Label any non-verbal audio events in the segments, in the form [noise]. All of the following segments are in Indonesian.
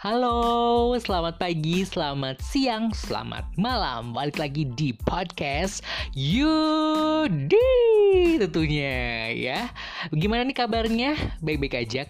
Halo, selamat pagi, selamat siang, selamat malam. Balik lagi di podcast Yudi tentunya ya. Gimana nih kabarnya? Baik-baik aja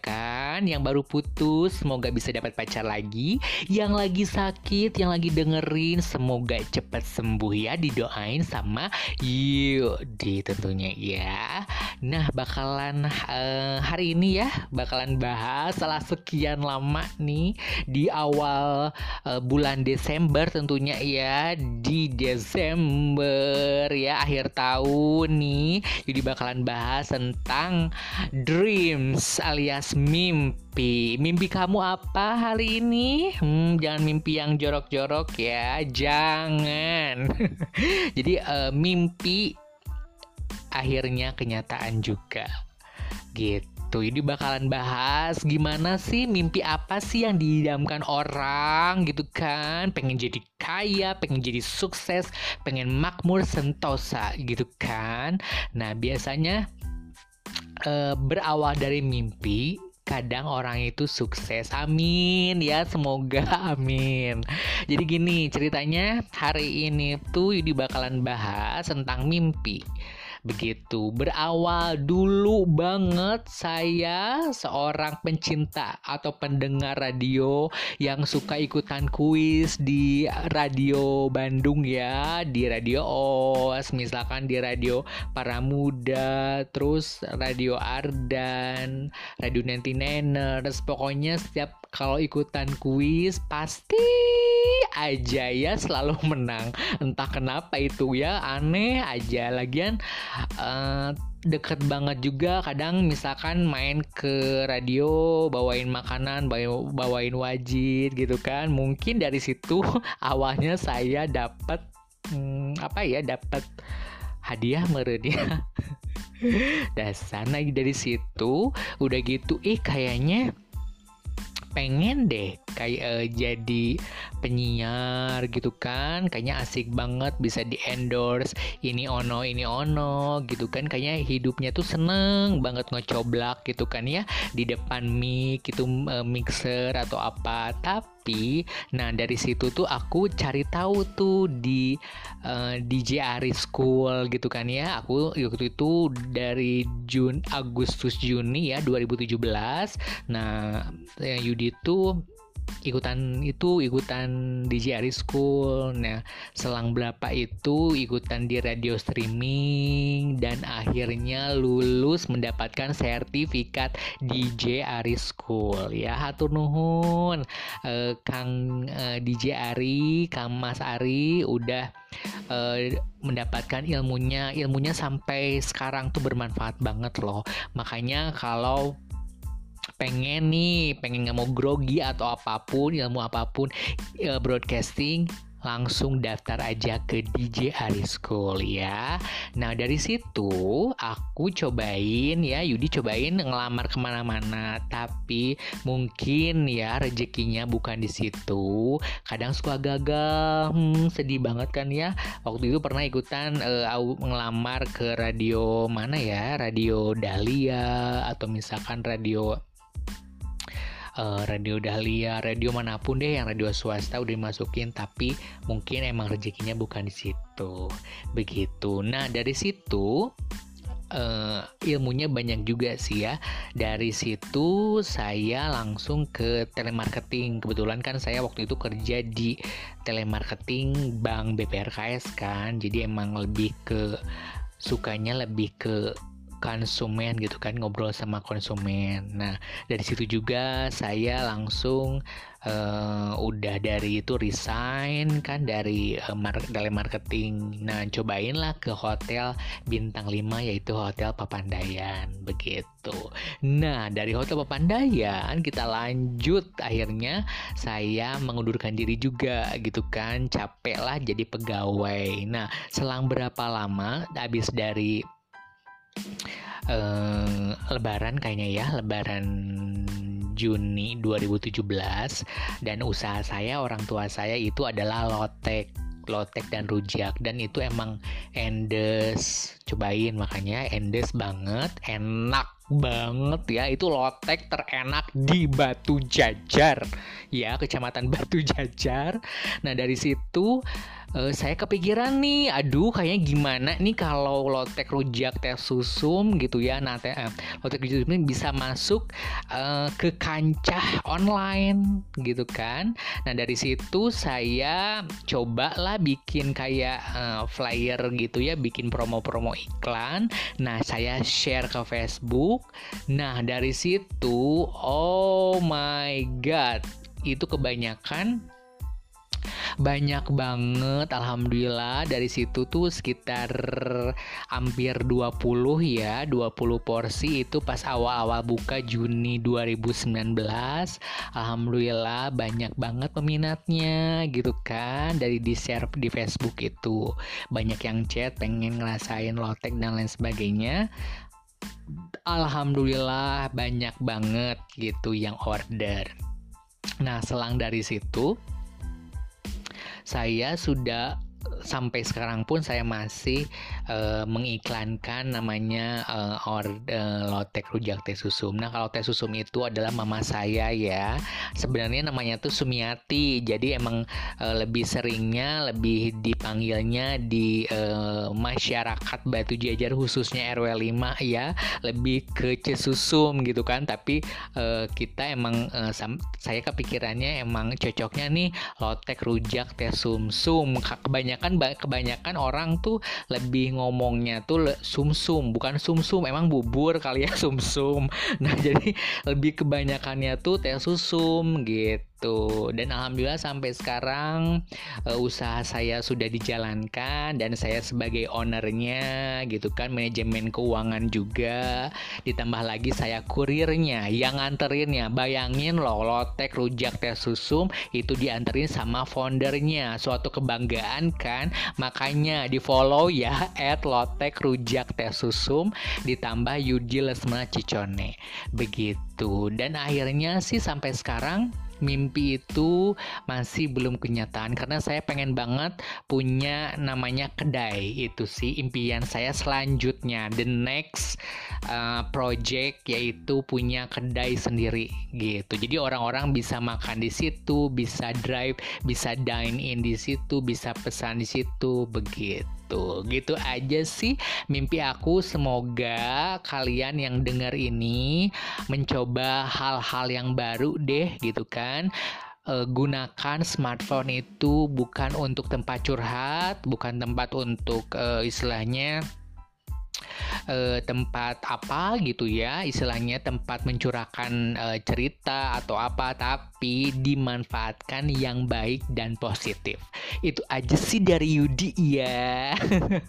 kan? Yang baru putus semoga bisa dapat pacar lagi. Yang lagi sakit, yang lagi dengerin semoga cepat sembuh ya. Didoain sama Yudi tentunya ya. Nah, bakalan uh, hari ini ya bakalan bahas salah sekian lama nih di awal uh, bulan Desember tentunya ya di Desember ya akhir tahun nih jadi bakalan bahas tentang dreams alias mimpi mimpi kamu apa hari ini hmm, jangan mimpi yang jorok-jorok ya jangan [laughs] jadi uh, mimpi akhirnya kenyataan juga gitu. Ini bakalan bahas gimana sih mimpi apa sih yang diidamkan orang gitu kan. Pengen jadi kaya, pengen jadi sukses, pengen makmur sentosa gitu kan. Nah biasanya uh, berawal dari mimpi kadang orang itu sukses. Amin ya semoga amin. Jadi gini ceritanya hari ini tuh ini bakalan bahas tentang mimpi Begitu. Berawal dulu banget saya seorang pencinta atau pendengar radio yang suka ikutan kuis di radio Bandung ya, di radio OS, misalkan di radio Para Muda, terus radio Ardan, radio Nanti Neners, pokoknya setiap kalau ikutan kuis pasti aja ya selalu [laughs] menang. Entah kenapa itu ya aneh aja. Lagian uh, deket banget juga kadang misalkan main ke radio bawain makanan bawain, wajib gitu kan. Mungkin dari situ [laughs] awalnya saya dapat hmm, apa ya dapat hadiah meren ya [laughs] dasar dari situ udah gitu eh kayaknya pengen deh kayak uh, jadi penyiar gitu kan. Kayaknya asik banget bisa di endorse ini ono ini ono gitu kan. Kayaknya hidupnya tuh seneng banget ngecoblak gitu kan ya di depan mic itu uh, mixer atau apa. Tapi tapi nah dari situ tuh aku cari tahu tuh di uh, eh, DJ Ari School gitu kan ya. Aku waktu itu dari Jun Agustus Juni ya 2017 nah yang Yudi tuh ikutan itu ikutan DJ Ari School nah selang berapa itu ikutan di radio streaming dan akhirnya lulus mendapatkan sertifikat DJ Ari School ya hatur nuhun. Eh, Kang eh, DJ Ari Kang Mas Ari udah eh, mendapatkan ilmunya. Ilmunya sampai sekarang tuh bermanfaat banget loh. Makanya kalau pengen nih pengen nggak mau grogi atau apa pun ilmu apa pun uh, broadcasting langsung daftar aja ke DJ Ari School ya. Nah dari situ aku cobain ya, Yudi cobain ngelamar ke mana-mana, tapi mungkin ya rezekinya bukan di situ. Kadang suka gagal, hmm, sedih banget kan ya. Waktu itu pernah ikutan uh, ngelamar ke radio mana ya, radio Dahlia atau misalkan radio uh, radio Dahlia, radio mana pun deh yang radio swasta udah dimasukin tapi mungkin emang rezekinya bukan di situ. Begitu. Nah, dari situ uh, ilmunya banyak juga sih ya. Dari situ saya langsung ke telemarketing. Kebetulan kan saya waktu itu kerja di telemarketing Bank BPRKS kan. Jadi emang lebih ke sukanya lebih ke konsumen gitu kan ngobrol sama konsumen. Nah dari situ juga saya langsung uh, udah dari itu resign kan dari uh, mar dalam marketing. Nah cobainlah ke hotel bintang 5 yaitu hotel Papandayan begitu. Nah dari hotel Papandayan kita lanjut akhirnya saya mengundurkan diri juga gitu kan capek lah jadi pegawai. Nah selang berapa lama habis dari uh, lebaran kayaknya ya lebaran Juni 2017 dan usaha saya orang tua saya itu adalah lotek lotek dan rujak. Dan itu emang endes. Cobain makanya endes banget enak banget ya. Itu lotek terenak di Batu Jajar. Ya kecamatan Batu Jajar. Nah dari situ uh, saya kepikiran nih, aduh kayaknya gimana nih kalau lotek rujak teh susum gitu ya. Nah, teh, uh, lotek rujak ini bisa masuk uh, ke kancah online gitu kan. Nah, dari situ saya cobalah bikin kayak uh, flyer gitu ya, bikin promo-promo iklan. Nah, saya share ke Facebook. Nah, dari situ oh my god, itu kebanyakan banyak banget alhamdulillah. Dari situ tuh sekitar hampir 20 ya 20 porsi itu pas awal-awal buka Juni 2019 alhamdulillah banyak banget peminatnya gitu kan dari di share di Facebook itu. Banyak yang chat pengen ngerasain lotek dan lain sebagainya. Alhamdulillah banyak banget gitu yang order. Nah, selang dari situ saya sudah sampai sekarang pun saya masih uh, mengiklankan namanya uh, or uh, lotek rujak teh susum. Nah kalau teh susum itu adalah mama saya ya. Sebenarnya namanya tuh Sumiati. Jadi emang uh, lebih seringnya lebih dipanggilnya di uh, masyarakat Batu Jajar khususnya RW 5 ya lebih ke cesusum gitu kan. Tapi uh, kita emang uh, saya kepikirannya emang cocoknya nih lotek rujak teh sumsum. Kebanyakan kan kebanyakan orang tuh lebih ngomongnya tuh sumsum bukan sumsum emang bubur kali ya [laughs] sumsum. Nah jadi lebih kebanyakannya tuh teh susum gitu gitu. Dan alhamdulillah sampai sekarang uh, usaha saya sudah dijalankan dan saya sebagai ownernya gitu kan manajemen keuangan juga. Ditambah lagi saya kurirnya yang nganterinnya. Bayangin loh lotek rujak teh susum itu dianterin sama foundernya. Suatu kebanggaan kan? Makanya di follow ya at lotek rujak teh susum ditambah Yudi Lesmana Cicone. Begitu. Dan akhirnya sih sampai sekarang mimpi itu masih belum kenyataan. Karena saya pengen banget punya namanya kedai itu sih impian saya selanjutnya. The next uh, project yaitu punya kedai sendiri gitu. Jadi orang-orang bisa makan di situ bisa drive bisa dine in di situ bisa pesan di situ begitu. Gitu gitu aja sih mimpi aku. Semoga kalian yang dengar ini mencoba hal-hal yang baru deh gitu kan uh, gunakan smartphone itu bukan untuk tempat curhat, bukan tempat untuk uh, istilahnya uh, tempat apa gitu ya istilahnya tempat mencurahkan uh, cerita atau apa tapi dimanfaatkan yang baik dan positif. Itu aja sih dari Yudi ya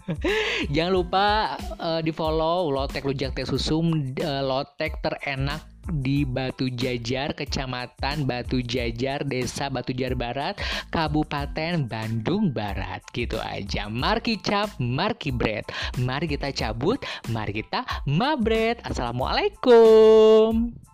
[laughs] jangan lupa uh, di follow lotek rujak teh susum uh, lotek terenak di Batu Jajar, Kecamatan Batu Jajar, Desa Batu Jajar Barat, Kabupaten Bandung Barat. Gitu aja. Marki cap, marki bread. Mari kita cabut, mari kita mabret. Assalamualaikum.